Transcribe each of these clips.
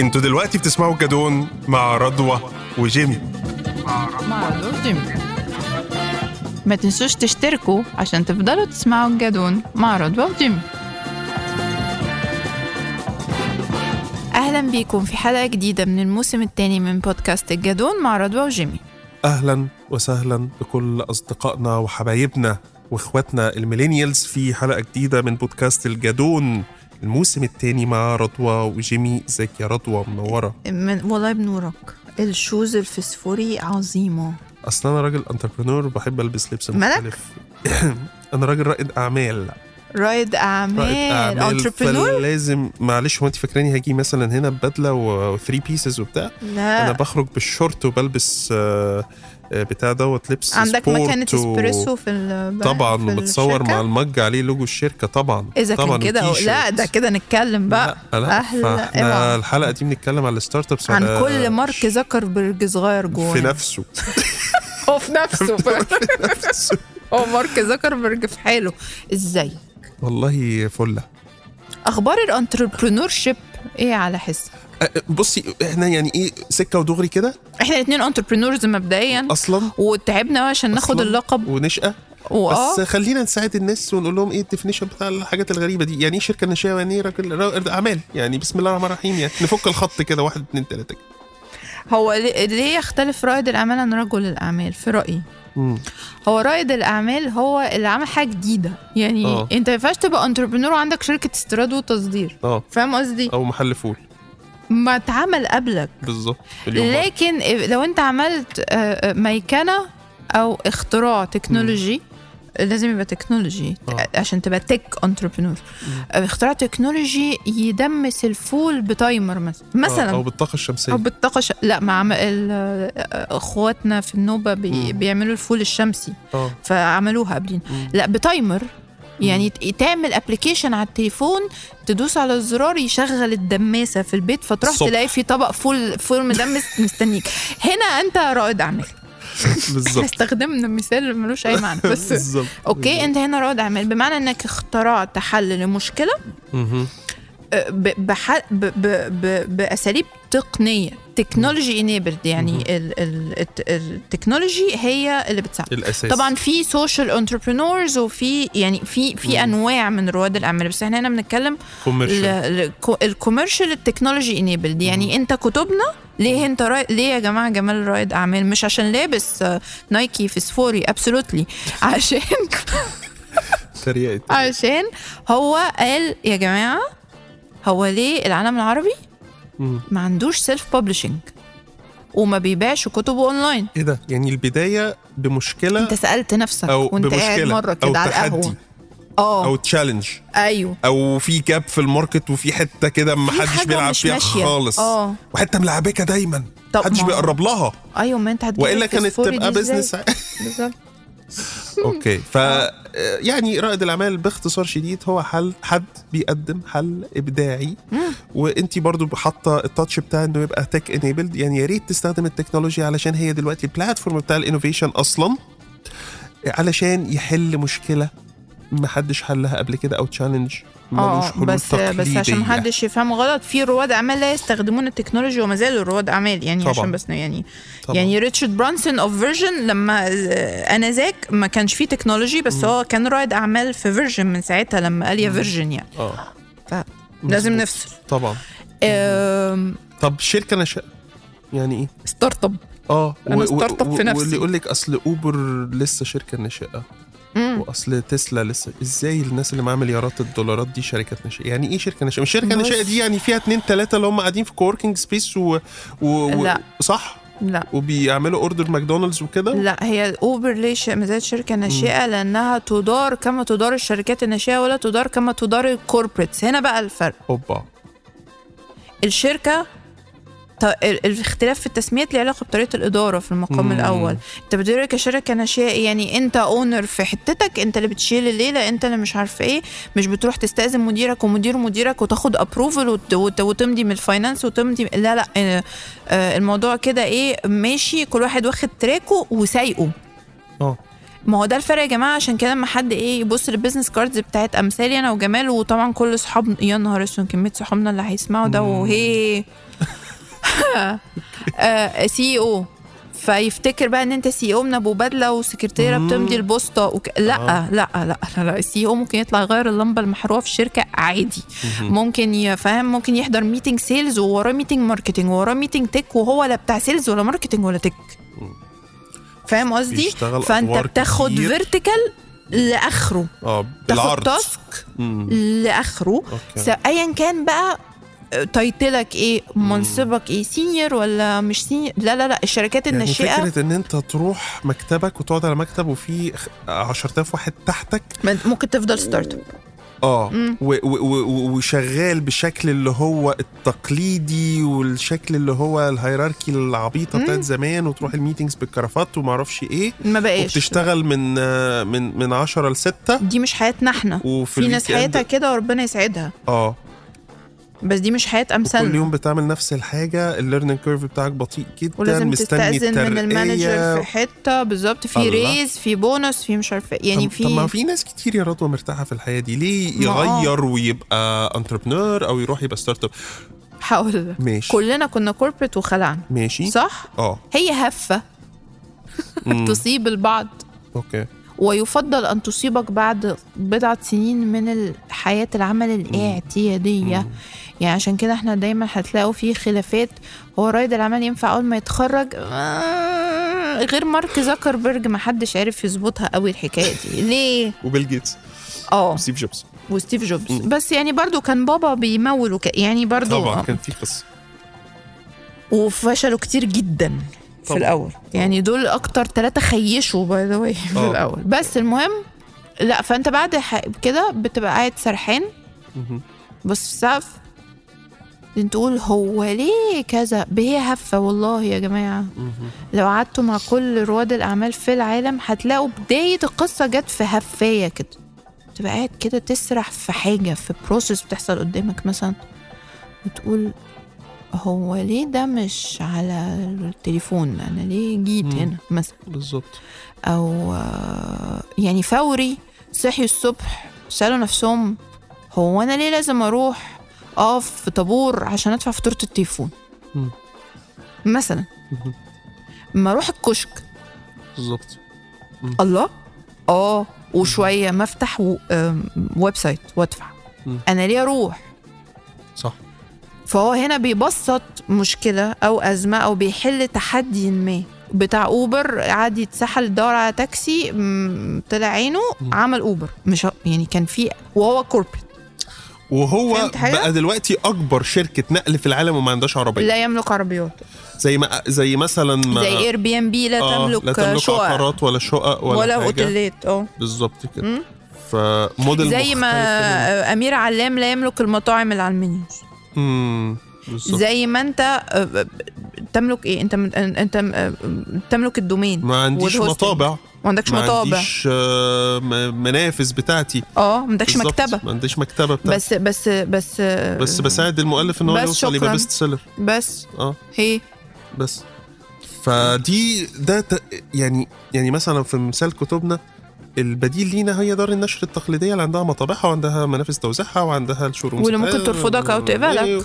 أنتوا دلوقتي بتسمعوا الجدون مع رضوى وجيمي. مع رضوى وجيمي. ما تنسوش تشتركوا عشان تفضلوا تسمعوا الجدون مع رضوى وجيمي. أهلا بيكم في حلقة جديدة من الموسم الثاني من بودكاست الجدون مع رضوى وجيمي. أهلا وسهلا بكل أصدقائنا وحبايبنا وإخواتنا الميلينيالز في حلقة جديدة من بودكاست الجدون الموسم الثاني مع رضوى وجيمي ازيك يا رضوى منورة. من والله بنورك ال shoes الفسفوري عظيمة. أصل أنا راجل entrepreneur بحب ألبس لبس؟ مختلف. أنا راجل رائد أعمال. رائد أعمال انتربرنور فلازم معلش هو انت فاكراني هاجي مثلا هنا ببدله و three piece وبتاع؟ أنا لا بخرج بالشورت وبلبس آه، آه، بتاع dot لبس عندك و- اسبريسو في ال- طبعا وبتصور؟ مع ال mug عليه لوجو الشركة طبعا. إذا طبعا كان كده لا. ده كده نتكلم بقى. لا لا أهلا، فإحنا اوعى. الحلقة دي بنتكلم على ال startups عن كل مارك زكربرج صغير جوه في نفسه. هو في نفسه. نفسه. هو مارك زكربرج في حاله. إزاي؟ والله فله أخبار ال entrepreneurship إيه على حس أه، بصي إحنا يعني إيه سكة ودغري كده؟ إحنا الاثنين entrepreneurs مبدئيا. أصلا؟ وتعبنا عشان ناخد. اللقب. ونشأة؟ واه بس خلينا نساعد الناس ونقول لهم إيه ال definition بتاع الحاجات الغريبة دي. يعني إيه شركة ناشئة؟ يعني إيه راجل أعمال؟ يعني بسم الله الرحمن الرحيم يعني. نفك الخط كده واحد اتنين تلاتة كده. هو ليه يختلف رائد الأعمال عن رجل الأعمال؟ في رأيي. مم. هو رائد الأعمال هو اللي عمل حاجة جديدة. يعني آه. أنت ما ينفعش تبقى entrepreneur وعندك شركة استيراد وتصدير. آه. فاهم قصدي؟ أو محل فول. ما اتعمل قبلك. بالظبط. لكن لو أنت عملت آه، آه، ميكنة أو اختراع تكنولوجي لازم يبقى تكنولوجي آه. عشان تبقى tech entrepreneur اختراع تكنولوجي يدمس الفول ب timer مثلا آه، مثلا. أو بالطاقة الشمسية. أو بالطاقة ش... لا مع أخواتنا في النوبة بي... بيعملوا الفول الشمسي. آه. فعملوها قبلين. مم. لا ب timer. يعني تعمل application على التليفون تدوس على الزرار يشغل الدماسة في البيت فتروح. تلاقي في طبق فول فول مدمس مستنيك. هنا أنت رائد أعمال. إحنا بالظبط استخدمنا مثال ملوش أي معنى بس بالظبط. okay أنت هنا رائد اعمال بمعنى إنك اخترعت حل لمشكلة ب- ب ب بأساليب تقنية technology enabled يعني التكنولوجي هي اللي بتساعد. الأساس. طبعا في social entrepreneurs وفي يعني في في مم. أنواع من رواد الأعمال. بس إحنا هنا بنتكلم commercial ال commercial ال technology enabled يعني أنت كتبنا ليه أنت راي... ليه يا جماعة جمال رائد أعمال؟ مش عشان لابس نايكي فسفوري absolutely عشان عشان هو قال يا جماعة هو ليه العالم العربي؟ مم. ما عندوش self publishing وما بيبيعش كتبه اونلاين إيه ده؟ يعني البداية بمشكلة انت سألت نفسك أو وانت قاعد مرة كده على القهوة. آه. أو challenge أيوه. أو في gap في ال market وفي حتة كده ما حدش بيلعب فيها ماشية. خالص. آه. وحتة ملعبكة دايما. محدش بيقرب لها. أيوه ما أنت هتجيب وإلا كانت تبقى؟ business بالظبط. okay. ف يعني رائد الأعمال باختصار شديد هو حل حد بيقدم حل إبداعي. وانت برضو حاطة ال touch بتاع إنه يبقى tech enabled يعني يا ريت تستخدم التكنولوجيا علشان هي دلوقتي ال platform بتاع ال innovation أصلا علشان يحل مشكلة ما حدش حلها قبل كده أو challenge آه حلول بس بس عشان تقليدية. محدش يفهم غلط في رواد أعمال لا يستخدمون التكنولوجيا وما زالوا رواد أعمال يعني طبعاً. عشان بس يعني طبعاً. يعني ريتشارد برانسون of Virgin لما آه، انذاك ما كانش فيه technology بس هو كان رائد أعمال في Virgin من ساعتها لما قال يا Virgin يعني آه فلازم. نفصل طبعا طب شركة ناشئة يعني إيه startup آه و- startup في نفسي. واللي يقول لك أصل Uber لسه شركة ناشئة مم. وأصل تسلا لسه إزاي الناس اللي معاها مليارات الدولارات دي شركات ناشئة؟ يعني إيه شركة ناشئة؟ مش شركة. ناشئة دي يعني فيها اتنين تلاتة اللي هم قاعدين في co-working space و... و... و... لا. صح؟ لا. وبيعملوا order McDonald's وكده؟ لا هي Uber ليه ش- شركة ناشئة؟ لأنها تدار كما تدار الشركات الناشئة ولا تدار كما تدار ال corporates هنا بقى الفرق. أوبا. الشركة الاختلاف في التسميات له علاقة بطريقة الإدارة في المقام مم. الأول. انت بتدير كشركة ناشئة يعني أنت اونر في حتتك أنت اللي بتشيل الليلة أنت اللي مش عارفة إيه مش بتروح تستأذن مديرك ومدير مديرك وتاخد approval وت... وت... وتمضي من ال finance وتمضي لا لا آه، آه، الموضوع كده إيه ماشي كل واحد واخد track ه وسايقه. آه. ما هو ده الفرق يا جماعة عشان كده لما حد إيه يبص لل business cards بتاعت امثالي أنا وجمال وطبعا كل صحابنا يا نهار أسود كمية صحابنا اللي هيسمعوا ده وهي CEO فيفتكر بقى إن أنت CEO من أبو بدلة وسكرتيرة. بتمضي البوسطة وك... لأ, آه. لأ لأ لأ لا ال CEO ممكن يطلع يغير اللمبة المحروقة في الشركة عادي. ممكن يفهم ممكن يحضر meeting sales ووراه meeting marketing ووراه meeting tech وهو لا بتاع sales ولا marketing ولا tech فاهم قصدي؟ فأنت بتاخد. vertical لآخره. آه تاخد بالعرض task مم. لآخره. ايا كان بقى title ك إيه منصبك إيه senior ولا مش senior لا لا لا الشركات يعني الناشئه فكرة إن أنت تروح مكتبك وتقعد على مكتب وفي خ- 10000 واحد تحتك. ممكن تفضل startup آه وشغال بالشكل اللي هو التقليدي والشكل اللي هو ال hierarchy العبيطة. بتاعت زمان وتروح ال meetings بالكرافات وما أعرفش إيه. ما بقاش. وبتشتغل من من من 10 ل 6 دي مش حياتنا إحنا. وفي في ناس حياتها كده وربنا يسعدها. آه. بس دي مش حياة وكل امثالنا يوم بتعمل نفس الحاجة ال learning curve بتاعك بطيء جدا ولازم مستني تستأذن من ال manager. في حتة بالظبط في. raise في بونص في مش عارفة يعني طب, طب ما في في ناس كتير يا رضوى مرتاحة في الحياة دي. ليه آه. يغير ويبقى entrepreneur أو يروح يبقى startup هقول لك. ماشي. كلنا كنا corporate وخلعنا. ماشي. صح؟ آه. هي هفة. تصيب البعض. okay. ويفضل أن تصيبك بعد بضعة سنين من حياة العمل الاعتيادية. يعني عشان كده إحنا دايما هتلاقوا فيه خلافات. هو رائد العمل ينفع أول ما يتخرج؟ آه، غير مارك زكربرج ما حدش عارف يظبطها قوي الحكاية دي. ليه؟ وبيل جيتس. آه. وستيف جوبز. وستيف جوبز. بس يعني برضو كان بابا بيمول وك... يعني برضو طبعا. كان في قصة. وفشلوا كتير جدا. في طبعا. الأول يعني دول أكتر ثلاثة cliché by the way آه. الأول بس المهم لأ فأنت بعد كده بتبقى قاعد سرحان. بص في السقف تقول هو ليه كذا هي هفة والله يا جماعة مهم. لو قعدتوا مع كل رواد الأعمال في العالم هتلاقوا بداية القصة جت في هفاية كده تبقى قاعد كده تسرح في حاجة في process بتحصل قدامك مثلا وتقول هو ليه ده مش على التليفون؟ أنا ليه جيت مم. هنا مثلا؟ بالظبط. أو يعني فوري صحيوا الصبح سألوا نفسهم هو أنا ليه لازم أروح أقف في طابور عشان أدفع فاتورة التليفون؟ مم. مثلا. ما أروح الكشك. بالظبط. الله؟ آه وشوية ما أفتح و- website وأدفع. أنا ليه أروح؟ صح. فهو هنا بيبسط مشكلة أو أزمة أو بيحل تحدي ما. بتاع Uber قعد يتسحل يدور على تاكسي طلع عينه. عمل Uber. مش يعني كان في وهو corporate وهو؟ بقى دلوقتي أكبر شركة نقل في العالم وما عندهاش عربية. لا يملك عربيات. زي ما زي مثلا ما زي Air bnb لا آه، تملك, لا تملك شقق. عقارات ولا شقق ولا, ولا أوتيلات آه. بالظبط كده. فموديل زي ما. أمير علام لا يملك المطاعم اللي على elmenus مم، بالظبط. زي ما انت آه، آه، تملك إيه؟ انت انت آه، تملك ال domain ما عنديش. مطابع. ما عندكش ما مطابع. عنديش آه، م- منافذ بتاعتي. آه ما عندكش مكتبة. ما عنديش مكتبة بتاعتي. بس بس بس بس بساعد المؤلف إن هو يوصل يبقى. best seller بس آه. هي. بس. فدي ده يعني يعني مثلا في مثال كتبنا البديل لينا هي دار النشر التقليدية اللي عندها مطابعها وعندها منافذ توزيعها وعندها ال showroom واللي ممكن ترفضك أو تقبلك.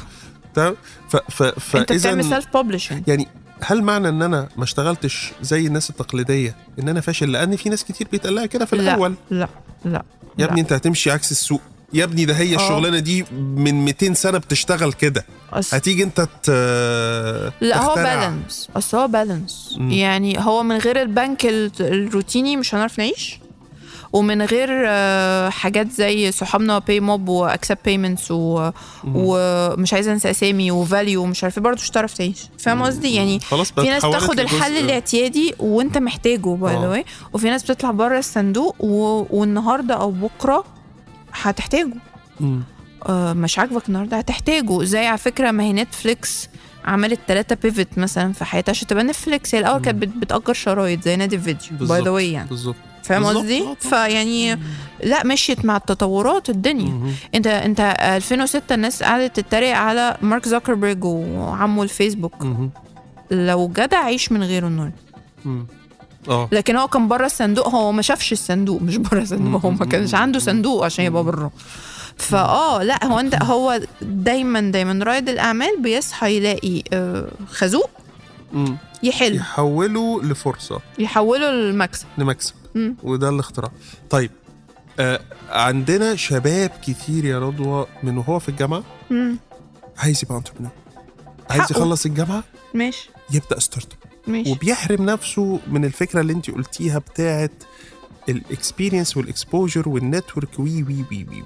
تمام ف ف أنت بتعمل self publishing يعني هل معنى إن أنا ما اشتغلتش زي الناس التقليدية إن أنا فاشل لأن في ناس كتير بيتقال لها كده في لا الأول لا لا يا. ابني أنت هتمشي عكس السوق يا ابني ده هي آه. الشغلانة دي من 200 سنة بتشتغل كده. هتيجي أنت ت... لا هو. balance أصل هو balance. يعني هو من غير البنك ال- الروتيني مش هنعرف نعيش ومن غير آه، حاجات زي صحابنا Paymob و Accept Payments ومش عايزة انسى اسامي و valU ومش عارفه برضه مش هتعرف تعيش. فاهم قصدي؟ يعني خلاص في ناس تاخد الحل الاعتيادي وانت محتاجه by the آه. way وفي ناس بتطلع بره الصندوق و... والنهاردة أو بكرة هتحتاجه. آه، مش عاجبك النهارده هتحتاجه. زي على فكرة ما هي Netflix عملت ثلاثة pivot مثلا في حياتها عشان تبقى Netflix هي الأول كانت بت- بتأجر شرايط زي نادي الفيديو by the. way يعني. بالظبط. فاهم. قصدي؟ آه،. فيعني لا مشيت مع التطورات الدنيا مهم. انت انت 2006 الناس قعدت تتريق على مارك زكربرج وعمه الفيسبوك مهم. لو جدع عيش من غيره النهارده مم. آه لكن هو كان بره الصندوق هو ما شافش الصندوق مش بره الصندوق هو ما كانش عنده صندوق عشان يبقى بره فاه لا هو انت هو دايما دايما رائد الأعمال بيصحى يلاقي آه، خازوق مم. يحل يحولوا لفرصة. يحوله لمكسب. مم. وده الاختراع. طيب آه عندنا شباب كتير يا رضوى من وهو في الجامعة. مم. عايز يبقى entrepreneur عايز. يخلص الجامعة؟ ماشي. يبدأ start up وبيحرم نفسه من الفكرة اللي انت قلتيها بتاعه ال experience وال exposure وال network وي وي وي وي.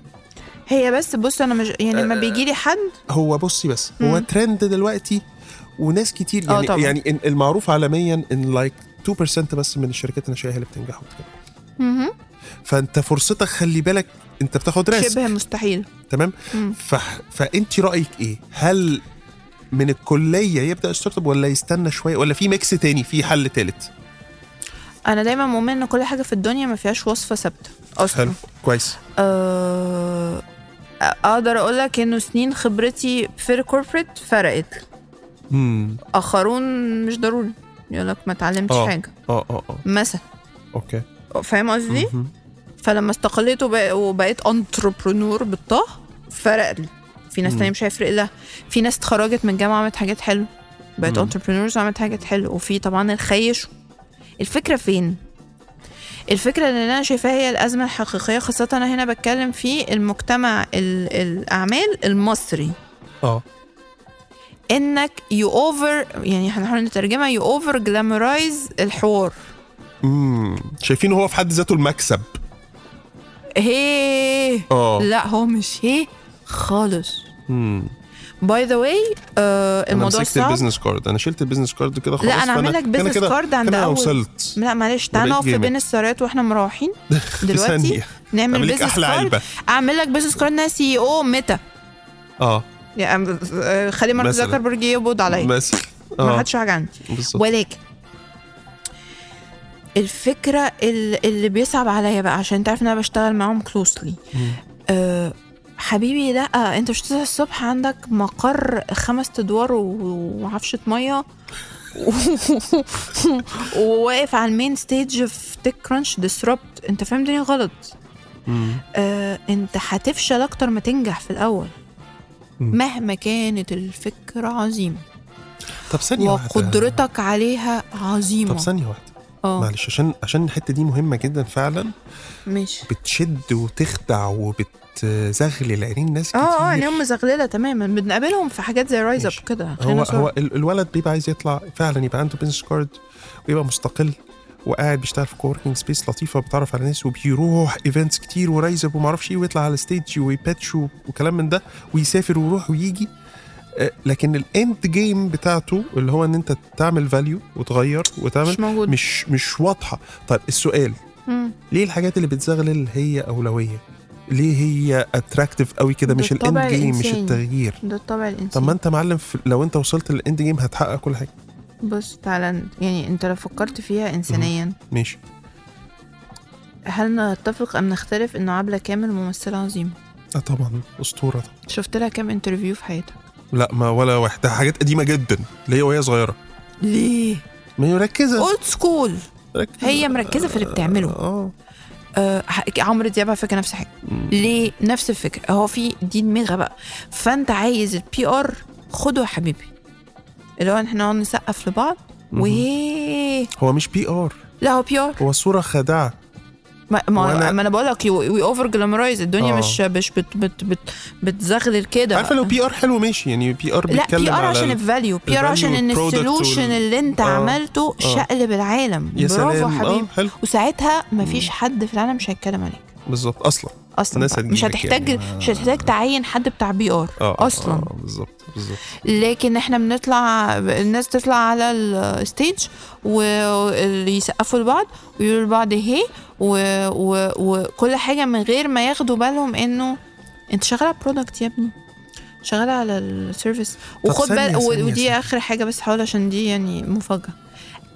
هي بس بص أنا مش يعني لما بيجي لي حد؟ هو بصي بس هو مم. ترند دلوقتي وناس كتير آه يعني طبعا. يعني إن- المعروف عالميا إن like 2% بس من الشركات الناشئة هي اللي بتنجح وبتكمل. فأنت فرصتك خلي بالك أنت بتاخد risk. شبه مستحيل. تمام. ف... فأنت رأيك إيه؟ هل من الكلية يبدأ startup ولا يستنى شوية؟ ولا في mix تاني في حل تالت؟ أنا دايما مؤمن إن كل حاجة في الدنيا ما فيهاش وصفة ثابتة أصلا. حلو كويس. آه، أقدر أقول لك إنه سنين خبرتي في ال corporate فرقت. امم آخرون مش ضروري. يقول لك ما اتعلمتش آه. حاجة. آه آه آه. مثلا. okay. فاهم قصدي. فلما استقليت وبق- وبقيت entrepreneur بالطه فرق لي. في ناس مم. تانية مش هيفرق لها. في ناس اتخرجت من الجامعة عملت حاجات حلوة. بقت مم. entrepreneurs وعملت حاجات حلوة. وفي طبعا الخيش. الفكرة فين؟ الفكرة اللي أنا شايفاها هي الأزمة الحقيقية خاصة أنا هنا بتكلم في المجتمع ال- الأعمال المصري. آه. إنك you over يعني هنحاول نترجمها you over glamorize الحوار. امم شايفين هو في حد ذاته المكسب. هي. آه. لا هو مش هي خالص. امم باي ذا واي أنا الموضوع صعب. البيزنس كارد أنا شلت البيزنس كارد كده خلاص لا أنا فأنا- لك بيزنس كارد عند أول. وصلت. لا معلش تعال ولقيت نقف. بين السيارات وإحنا مروحين. دلوقتي. نعمل بيزنس كارد أعمل لك بيزنس كارد ناس سي أو متى آه. يعني آه، خلي مارك مثلاً. زكربرج يقبض عليا بس ما آه. حدش حاجة عندي ولكن الفكرة اللي, بيصعب عليا بقى عشان انت عارف إن أنا بشتغل معاهم كلوسلي. أه حبيبي لا أنت مش تصحى الصبح عندك مقر خمس أدوار وعفشة مية. وواقف على ال main stage في TechCrunch Disrupt انت فاهم الدنيا غلط. آه، انت هتفشل أكتر ما تنجح في الأول. مهما كانت الفكرة عظيمة. طب ثانية واحدة. وقدرتك عليها عظيمة. طب ثانية واحدة. آه. معلش عشان عشان الحتة دي مهمة جدا فعلا. ماشي. بتشد وتخدع وبتزغلل عينين ناس كتير آه آه يعني هم زغللة تماما. بنقابلهم في حاجات زي RiseUp. كده. هو. هو ال- الولد بيبقى عايز يطلع فعلا يبقى عنده business card ويبقى مستقل. وقاعد بيشتغل في coworking space لطيفة بيتعرف على ناس وبيروح events كتير و RiseUp وما أعرفش إيه ويطلع على ال stage وي pitch وكلام من ده ويسافر ويروح ويجي. آه، لكن ال end game بتاعته اللي هو إن أنت تعمل value وتغير وتعمل مش موجود. مش مش واضحة. طيب السؤال مم. ليه الحاجات اللي بتزغلل هي أولوية؟ ليه هي attractive قوي كده؟ ده مش ال end game مش. التغيير. ده الطبع الانساني طب ما أنت معلم لو أنت وصلت لل end game هتحقق كل حاجة. بص تعالى يعني أنت لو فكرت فيها انسانيا. ماشي. هل نتفق أم نختلف إنه عبلة كامل ممثلة عظيمة؟ آه طبعا. أسطورة. طبعا. شفت لها كام interview في حياتها لا ما ولا واحدة. حاجات قديمة جدا. اللي هي وهي صغيرة؟ ليه؟ ما هي مركزة. old school. هي مركزة في اللي بتعمله. آه آه. ح- عمرو دياب على فكرة نفس الحاجة. ليه؟ نفس الفكرة. هو في دي دماغه بقى فأنت عايز ال PR خده يا حبيبي. اللي هو إحنا نقعد نسقف لبعض. وهي هو مش PR لا هو PR هو صورة خادعه ما, ما, ما أنا بقول لك we over glamorize الدنيا آه. مش مش بت بت بت بتزغلل كده. عارفة لو بي ار حلو ماشي. يعني PR لا بيتكلم PR عشان ال- ال value PR عشان إن ال solution وال- اللي أنت آه. عملته آه. شقلب العالم. يا برافو سلام. حبيبي. آه حلو. وساعتها مفيش حد في العالم مش هيتكلم عليك. بالظبط أصلا أصلا الناس. مش هتحتاج يعني. مش هتحتاج تعين حد بتاع PR آه أصلا آه بالظبط بالظبط لكن إحنا بنطلع الناس تطلع على ال stage ويسقفوا لبعض ويقولوا لبعض هي. وكل حاجة من غير ما ياخدوا بالهم إنه أنت شغال على product يا ابني شغال على ال service وخد ثانية، بال و- ثانية، ودي. آخر حاجة بس هقول عشان دي يعني مفاجأة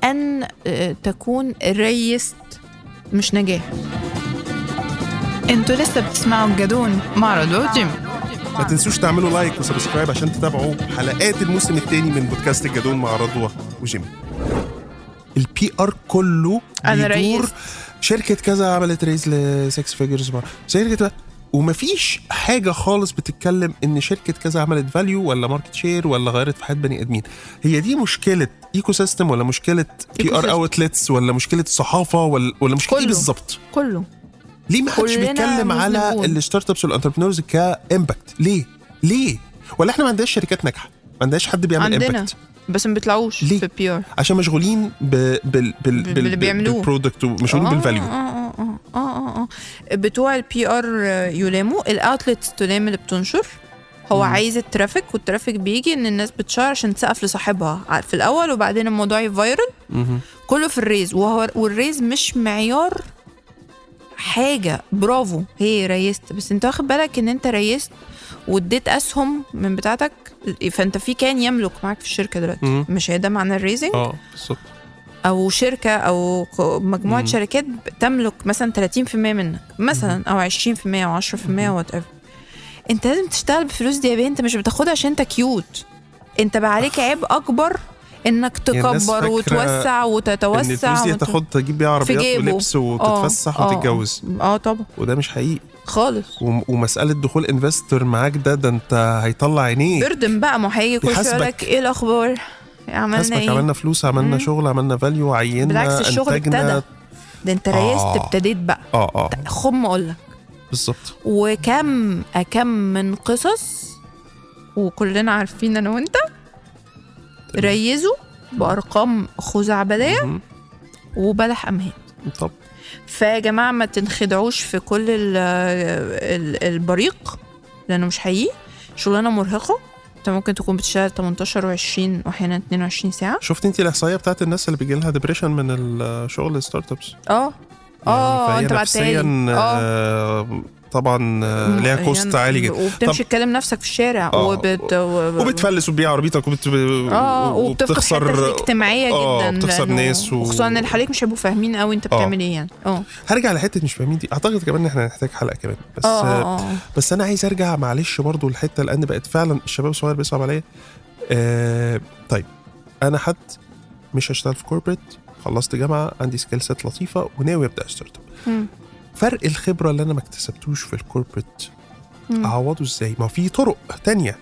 أن آه، تكون raised مش نجاح أنتوا لسه بتسمعوا الجدون مع رضوى وجيم ما تنسوش تعملوا لايك و subscribe عشان تتابعوا حلقات الموسم الثاني من بودكاست الجدون مع رضوى وجيمي ال PR كله بيدور raised. شركة كذا عملت raise ل 6 figures شركة ومفيش حاجة خالص بتتكلم إن شركة كذا عملت value ولا market share ولا غيرت في حياة بني آدمين هي دي مشكلة ecosystem ولا مشكلة PR. outlets ولا مشكلة صحافة ولا ولا مشكلة إيه كله. بالظبط كله ليه ما حدش بيتكلم على. ال startups وال entrepreneurs ك impact ليه؟ ليه؟ ولا إحنا ما عندناش شركات ناجحة؟ ما عندناش حد بيعمل عندنا impact بس ما بيطلعوش ليه؟ في PR عشان مشغولين ب... بال... بال... بال... باللي بيعملوه. بال product ومشغولين بال value آه آه آه آه آه آه بتوع ال PR يلاموا. ال outlets تلام اللي بتنشر. هو مم. عايز ال traffic وال traffic بيجي إن الناس بت share عشان تسقف لصاحبها. في الأول وبعدين الموضوع ي viral. كله في ال raise. وهو وال raise مش معيار حاجة برافو he raised. بس انت واخد بالك ان انت raised واديت أسهم من بتاعتك؟ فانت في كيان يملك معاك في الشركة دلوقتي. مم. مش هي ده معنى ال raising؟ آه بالظبط. أو شركة أو مجموعة مم. شركات تملك مثلا 30% منك مثلا أو 20% أو 10% whatever انت لازم تشتغل بالفلوس دي يا بيه انت مش بتاخدها عشان انت cute انت بقى عليك عيب أكبر إنك يعني تكبر وتوسع إن وتتوسع الفلوس دي وت- تاخد تجيب بيها عربيات. ولبس وتتفسح آه، آه. وتتجوز. آه. طبعا. وده مش حقيقي. خالص. وم- ومسألة دخول investor معاك ده ده انت هيطلع عينيه بردن بقى ما هيجي كل. لك إيه الأخبار؟ عملنا إيه؟ عملنا فلوس عملنا مم. شغل عملنا value عينا بالعكس الشغل ابتدى. ده انت raised آه. ابتديت بقى. آه آه. خم أقول لك. بالظبط. وكم أكم من قصص وكلنا عارفين أنا وأنت raise وا بأرقام خزعبلية مهم. وبلح أمهات. طب. فيا جماعة ما تنخدعوش في كل ال ال البريق لأنه مش حقيقي. شغلانة مرهقة. أنت ممكن تكون بتشتغل 18 و20 وأحيانا 22 ساعة. شفت انت الإحصائية بتاعت الناس اللي بيجي لها depression من الشغل ال startups آه. آه أنت بعتها آه طبعا آه، ليها cost يعني عالي جدا وبتمشي تكلم نفسك في الشارع آه. وبت و- وبتفلس وتبيع عربيتك وبت... آه وبتخسر الاجتماعيه آه، جدا بتخسر لأنه- ناس و- وخصوصا ان اللي حواليك مش هيبقوا فاهمين قوي انت آه. بتعمل إيه يعني آه هرجع لحتة مش فاهمين دي أعتقد كمان إن إحنا هنحتاج حلقة كمان بس آه. آه. بس أنا عايز أرجع معلش برضو الحته لأن بقت فعلا الشباب الصغير بيصعب عليا آه طيب أنا حد مش هشتغل في corporate خلصت جامعة عندي skill set لطيفة وناوي أبدأ start up. فرق الخبرة اللي أنا ما اكتسبتوش في ال corporate مم. أعوضه إزاي؟ ما في طرق تانية.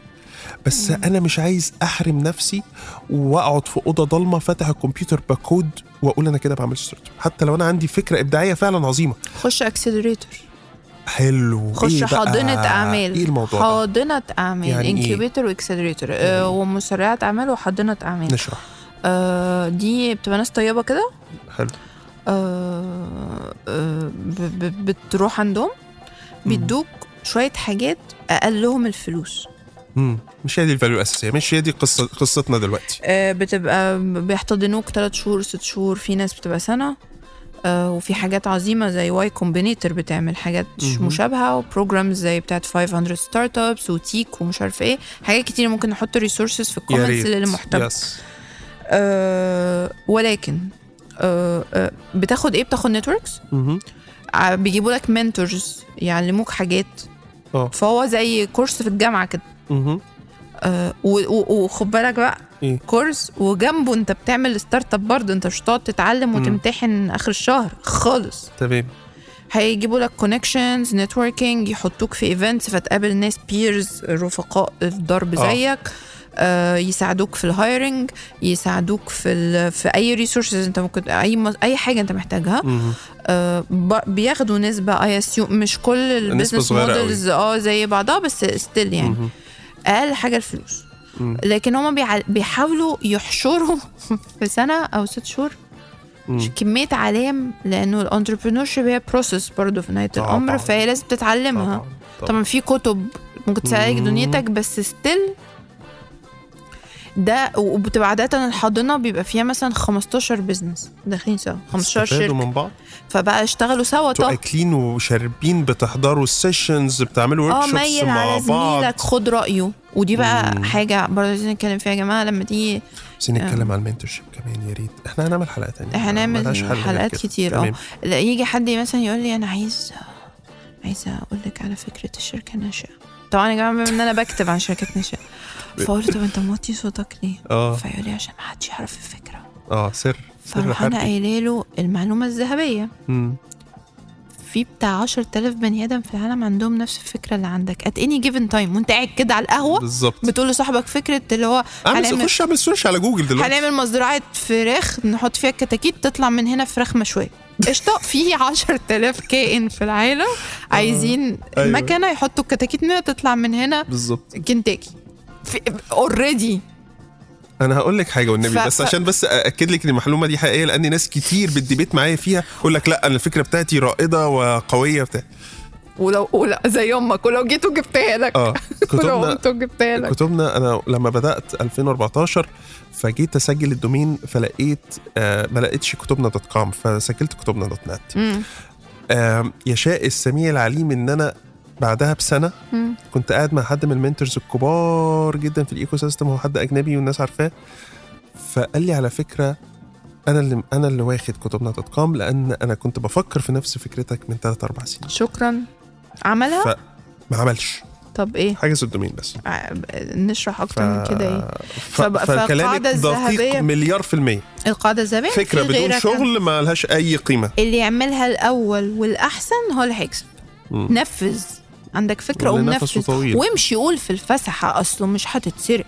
بس أنا مش عايز أحرم نفسي وأقعد في أوضة ضلمة فاتح الكمبيوتر بكود وأقول أنا كده بعمل start حتى لو أنا عندي فكرة إبداعية فعلا عظيمة. خش accelerator حلو. خش إيه؟ حاضنة أعمال. إيه الموضوع حاضنة أعمال. يعني إيه؟ incubator و accelerator آه ومسرعات أعمال وحاضنة أعمال. نشرح. آه دي بتبقى ناس طيبة كده؟ حلو. بتروح عندهم بيدوك شوية حاجات أقلهم الفلوس. مم. مش هي دي ال value الأساسية مش هي دي قصة قصتنا دلوقتي. آه، بتبقى بيحتضنوك ثلاث شهور ست شهور في ناس بتبقى سنة آه، وفي حاجات عظيمة زي Y Combinator بتعمل حاجات مهم. مشابهة و programs زي بتاعت 500 Startups و Tech ومش عارف إيه حاجات كتير ممكن نحط resources في ال comments للمحتوى. yes آه ولكن آه آه بتاخد إيه؟ بتاخد networks مهم. بيجيبوا لك mentors يعلموك حاجات. آه. فهو زي course في الجامعة كده. آه و- وخد بالك بقى. إيه؟ course وجنبه انت بتعمل startup برضه. انت مش هتقعد تتعلم. وتمتحن آخر الشهر خالص. تمام. هيجيبوا لك connections networking يحطوك في events فتقابل ناس peers رفقاء الدرب آه. زيك. آه يساعدوك في ال hiring يساعدوك في في أي resources أنت ممكن أي أي حاجة أنت محتاجها. آه بياخدوا نسبة اي مش كل ال business. models آه زي بعضها بس still يعني. أقل حاجة الفلوس. لكن هما بيع- بيحاولوا يحشروا في سنة أو ست شهور. كمية علام لأنه ال entrepreneurship هي process برضه في نهاية طبعاً. الامر فهي لازم تتعلمها طبعا طبعا في كتب ممكن تساعدك. دنيتك بس still ده وبتبقى عادة الحاضنة بيبقى فيها مثلا 15 business داخلين سوا. 15 استفادوا شركة. من بعض؟ فبقى اشتغلوا سوا طب أكلين وشاربين بتحضروا ال sessions بتعملوا work آه shops ميل مع على بعض. زميلك خد رأيه. ودي بقى مم. حاجة برضه عايزين نتكلم فيها يا جماعة لما تيجي بس نتكلم على ال mentorship كمان يا ريت. إحنا هنعمل حلقة تانية. هنعمل حلقات. كتير، آه. يجي حد مثلا يقول لي أنا عايز عايزه أقول لك على فكرة الشركة الناشئه طبعا يا جماعة بما ان أنا بكتب عن ناشئه فاقول له طب انت موطي صوتك ليه؟ آه فيقول لي عشان ما حدش يعرف الفكرة آه سر سر فراح حربي. أنا قايله له المعلومه الذهبيه. في بتاع 10000 بني آدم في العالم عندهم نفس الفكرة اللي عندك at any given time وانت قاعد كده على القهوه بالظبط بتقول لصاحبك فكره اللي هو اعمل هنعمل خش اعمل search على جوجل دلوقتي هنعمل مزرعه فراخ نحط فيها كتاكيت تطلع من هنا فراخ مشويه قشطة في 10000 كائن في العالم عايزين أيوة. مكنة يحطوا الكتاكيت منها تطلع من هنا بالظبط. كنتاكي. اوريدي أنا هقول لك حاجة والنبي ف- بس عشان بس أأكد لك إن المعلومة دي حقيقية لأن ناس كتير بتديبيت معايا فيها يقول لك لأ أنا الفكرة بتاعتي رائدة وقوية بتاع. ولو ولو زي أمك ولو جيت وجبتها لك. آه. كتبنا وجبتها لك. كتبنا أنا لما بدأت 2014 فجيت أسجل ال domain فلقيت آه ما لقيتش كتبنا dot com فسجلت كتبنا dot net. آه يشاء السميع العليم إن أنا بعدها بسنة مم. كنت قاعد مع حد من ال mentors الكبار جدا في ال ecosystem هو حد أجنبي والناس عارفاه. فقال لي على فكرة أنا اللي أنا اللي واخد كتبنا dot com لأن أنا كنت بفكر في نفس فكرتك من 3 4 سنين. شكرا. عملها؟ فما عملش. طب إيه؟ حجز ال domain بس. ع- نشرح أكتر من كده إيه؟ ف... فب- فالقاعدة دقيق الذهبية- مليار في المية. القاعدة الذهبية فكرة في بدون شغل ما لهاش أي قيمة. اللي يعملها الأول والأحسن هو اللي هيكسب. نفذ. عندك فكرة قوم نفذ. وامشي قول في الفسحة أصله مش هتتسرق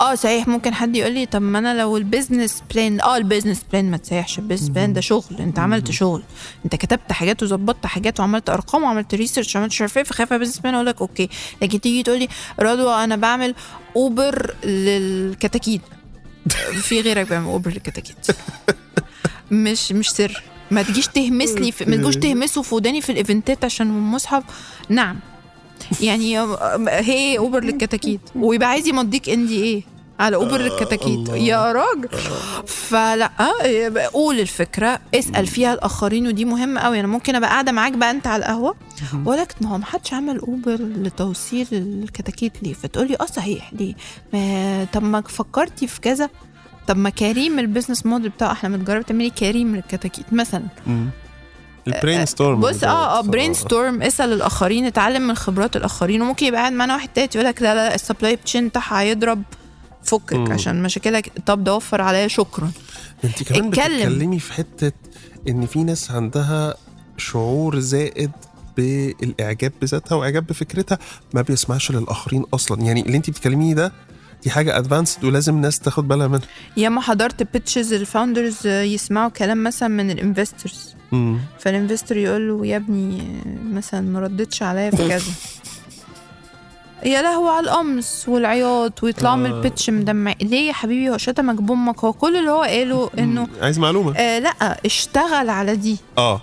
آه صحيح ممكن حد يقول لي طب ما أنا لو ال business plan آه ال business plan ما تسيحش ال business plan ده شغل أنت عملت شغل أنت كتبت حاجات وظبطت حاجات وعملت أرقام وعملت research وعملت مش عارف إيه فخايف business plan أقول لك okay. لكن تيجي تقول لي رضوى أنا بعمل Uber للكتاكيت. في غيرك بيعمل Uber للكتاكيت. مش مش سر. ما تجيش تهمس لي في ما تجوش تهمسوا في وداني في ال event ات عشان المصحف نعم. يعني هي Uber للكتاكيت. ويبقى عايز يمضيك NDA على Uber للكتاكيت. الله. يا راجل. فلا يبقى قول الفكرة. اسأل فيها الآخرين ودي مهمة قوي أنا ممكن أبقى قاعدة معاك بقى أنت على القهوة. واقول لك ما هو ما حدش عمل Uber لتوصيل الكتاكيت ليه؟ فتقول لي آه صحيح. ليه؟ ما طب ما فكرتي في كذا. طب ما Careem ال business model بتاعه إحنا متجرب تعملي Careem للكتاكيت مثلا. ال brainstorm بص آه آه brainstorm اسأل الآخرين اتعلم من خبرات الآخرين وممكن يبقى قاعد معانا واحد تالت يقول لك لا لا ال supply chain بتاعها هيضرب فكك مم. عشان مشاكلك طب ده وفر عليا شكرا انت كمان اتكلم. بتتكلمي في حتة ان في ناس عندها شعور زائد بالإعجاب بذاتها وإعجاب بفكرتها ما بيسمعش للآخرين أصلا يعني اللي انت بتتكلميه ده دي حاجة advanced ولازم ناس تاخد بالها منها. ياما حضرت pitches ال founders يسمعوا كلام مثلا من ال investors مم. فال investor يقول له يا ابني مثلا ما ردتش عليا في كذا. يا لهوي على القمص والعياط ويطلعوا من آه. البيتش مدمع. ليه يا حبيبي؟ هو شتمك بامك هو كل اللي هو قاله إنه عايز معلومة. آه لا اشتغل على دي. آه.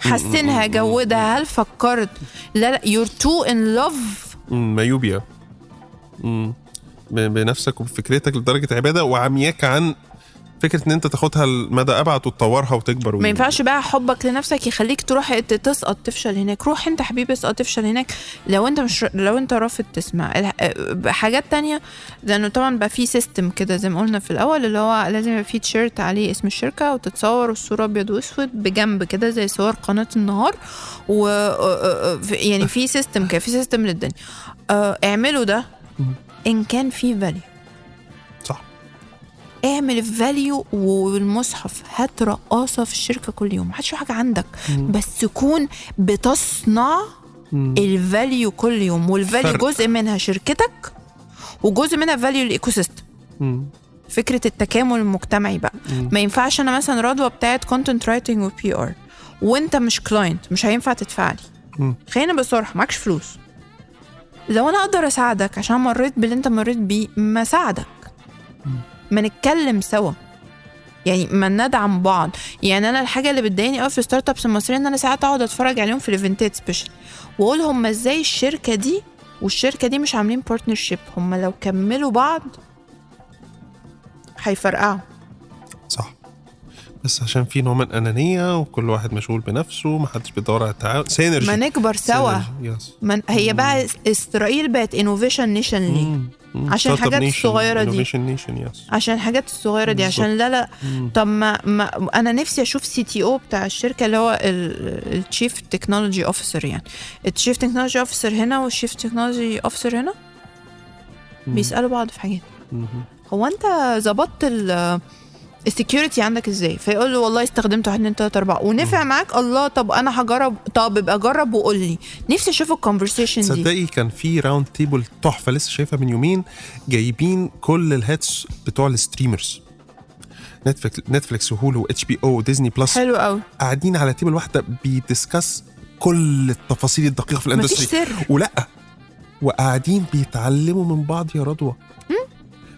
حسنها جودها. هل فكرت؟ لا لا love. مم، مايوبيا. مم. ب- بنفسك وبفكرتك لدرجة عبادة وعمياك عن فكرة إن أنت تاخدها لمدى أبعد وتطورها وتكبر ما ينفعش بقى حبك لنفسك يخليك تروح تسقط تفشل هناك. روح أنت حبيبي اسقط تفشل هناك. لو أنت مش لو أنت رافض تسمع. حاجات تانية لأنه طبعا بقى في system كده زي ما قلنا في الأول اللي هو لازم يبقى في تيشيرت عليه اسم الشركة وتتصور الصورة أبيض وأسود بجنب كده زي صور قناة النهار. و يعني في system كده في system للدنيا. اعملوا ده. إن كان في value صح. اعمل ال value والمصحف هات رقاصه في الشركة كل يوم. محدش في حاجة عندك. بس تكون بتصنع ال value كل يوم. وال value فرق. جزء منها شركتك وجزء منها value ال ecosystem مم. فكرة التكامل المجتمعي بقى. ما ينفعش أنا مثلا رضوى بتاعت content writing و PR وأنت مش client مش هينفع تدفع لي. مم. خلينا بصراحة معكش فلوس. لو أنا أقدر أساعدك عشان مريت باللي أنت مريت بيه ما اساعدك ما نتكلم سوا. يعني ما ندعم بعض. يعني أنا الحاجة اللي بتضايقني قوي في ال startups المصريه إن أنا ساعات أقعد أتفرج عليهم في ال event ات especially وأقول هم إزاي الشركة دي والشركة دي مش عاملين partnership هم لو كملوا بعض هيفرقعوا. صح. بس عشان في نوع من الانانيه وكل واحد مشغول بنفسه ما حدش بيدور على التعاون synergy. ما نكبر سوا. من هي بقى إسرائيل بقت innovation nation ليه عشان الحاجات الصغيرة دي. عشان الحاجات الصغيرة دي. عشان لا لا. طب ما, ما أنا نفسي أشوف CTO بتاع الشركة اللي هو ال chief technology officer يعني. ال chief technology officer هنا وال chief technology officer هنا؟ بيسألوا بعض في حاجات. هو أنت ظبطت ال security عندك إزاي؟ فيقول له والله استخدمت 1 2 3 4 ونفع معاك؟ الله طب أنا هجرب. طب ابقى جرب وقول لي. نفسي أشوف ال conversation دي. تصدقي كان في round table تحفة لسه شايفها من يومين جايبين كل ال heads بتوع ال streamers Netflix Netflix و Hulu و HBO و Disney Plus حلو قوي قاعدين على table واحدة بي discuss كل التفاصيل الدقيقة في مفيش ال industry سر. ولا وقاعدين بيتعلموا من بعض يا رضوى.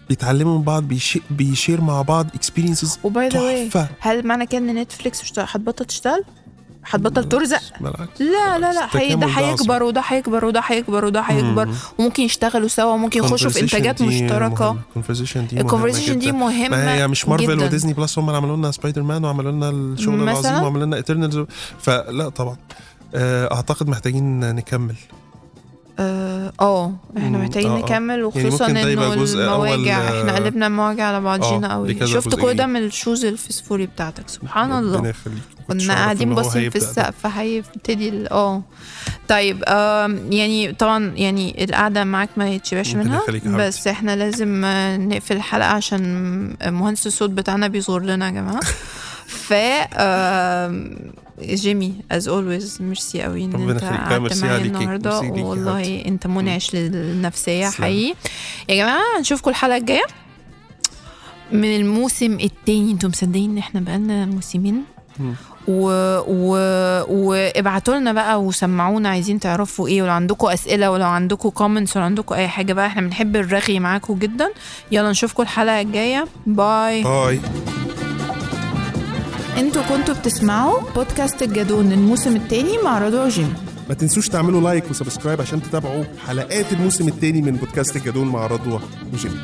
بيتعلموا من بعض بيشي بي share مع بعض experiences و by the way هل معنى كده إن Netflix هتبطل تشتغل؟ هتبطل ترزق؟ بالعكس لا لا لا حي... ده هيكبر وده هيكبر وده هيكبر وده هيكبر مم. وممكن يشتغلوا سوا وممكن يخشوا في إنتاجات مشتركة ال conversation دي ال conversation دي مهمة ما هي مش Marvel. و Disney Plus هم اللي عملوا لنا سبايدر مان وعملوا لنا الشغل؟ العظيم وعملوا لنا Eternals فلا طبعا آه، أعتقد محتاجين نكمل آه آه، إحنا مم، محتاجين آه، آه. نكمل وخصوصا ممكن ده إنه المواجع إحنا قلبنا المواجع على بعضينا قوي شفت كل ده؟ من ال shoes الفسفوري بتاعتك سبحان الله كنا قاعدين باصين في. السقف هيبتدي آه طيب يعني طبعا يعني القعدة معاك ما يتشبعش منها. بس إحنا لازم نقفل الحلقة عشان مهندس الصوت بتاعنا بيصفر لنا يا جماعة ف جيمي as always merci قوي إن أنت قعدت معايا. النهارده. والله. أنت منعش للنفسية. حقيقي. يا جماعة هنشوفكم الحلقة الجاية. من الموسم التاني أنتوا مصدقين إن إحنا بقالنا موسمين. و... و... وابعتوا لنا بقى وسمعونا عايزين تعرفوا إيه ولو عندكم أسئلة ولو عندكم comments ولو عندكم أي حاجة بقى إحنا بنحب الرغي معاكم جدا. يلا نشوفكم الحلقة الجاية. bye bye أنتوا كنتوا بتسمعوا بودكاست الجدون الموسم التاني مع رضوى جيم ما تنسوش تعملوا like و subscribe عشان تتابعوا حلقات الموسم الثاني من بودكاست الجدون مع رضوى وجيم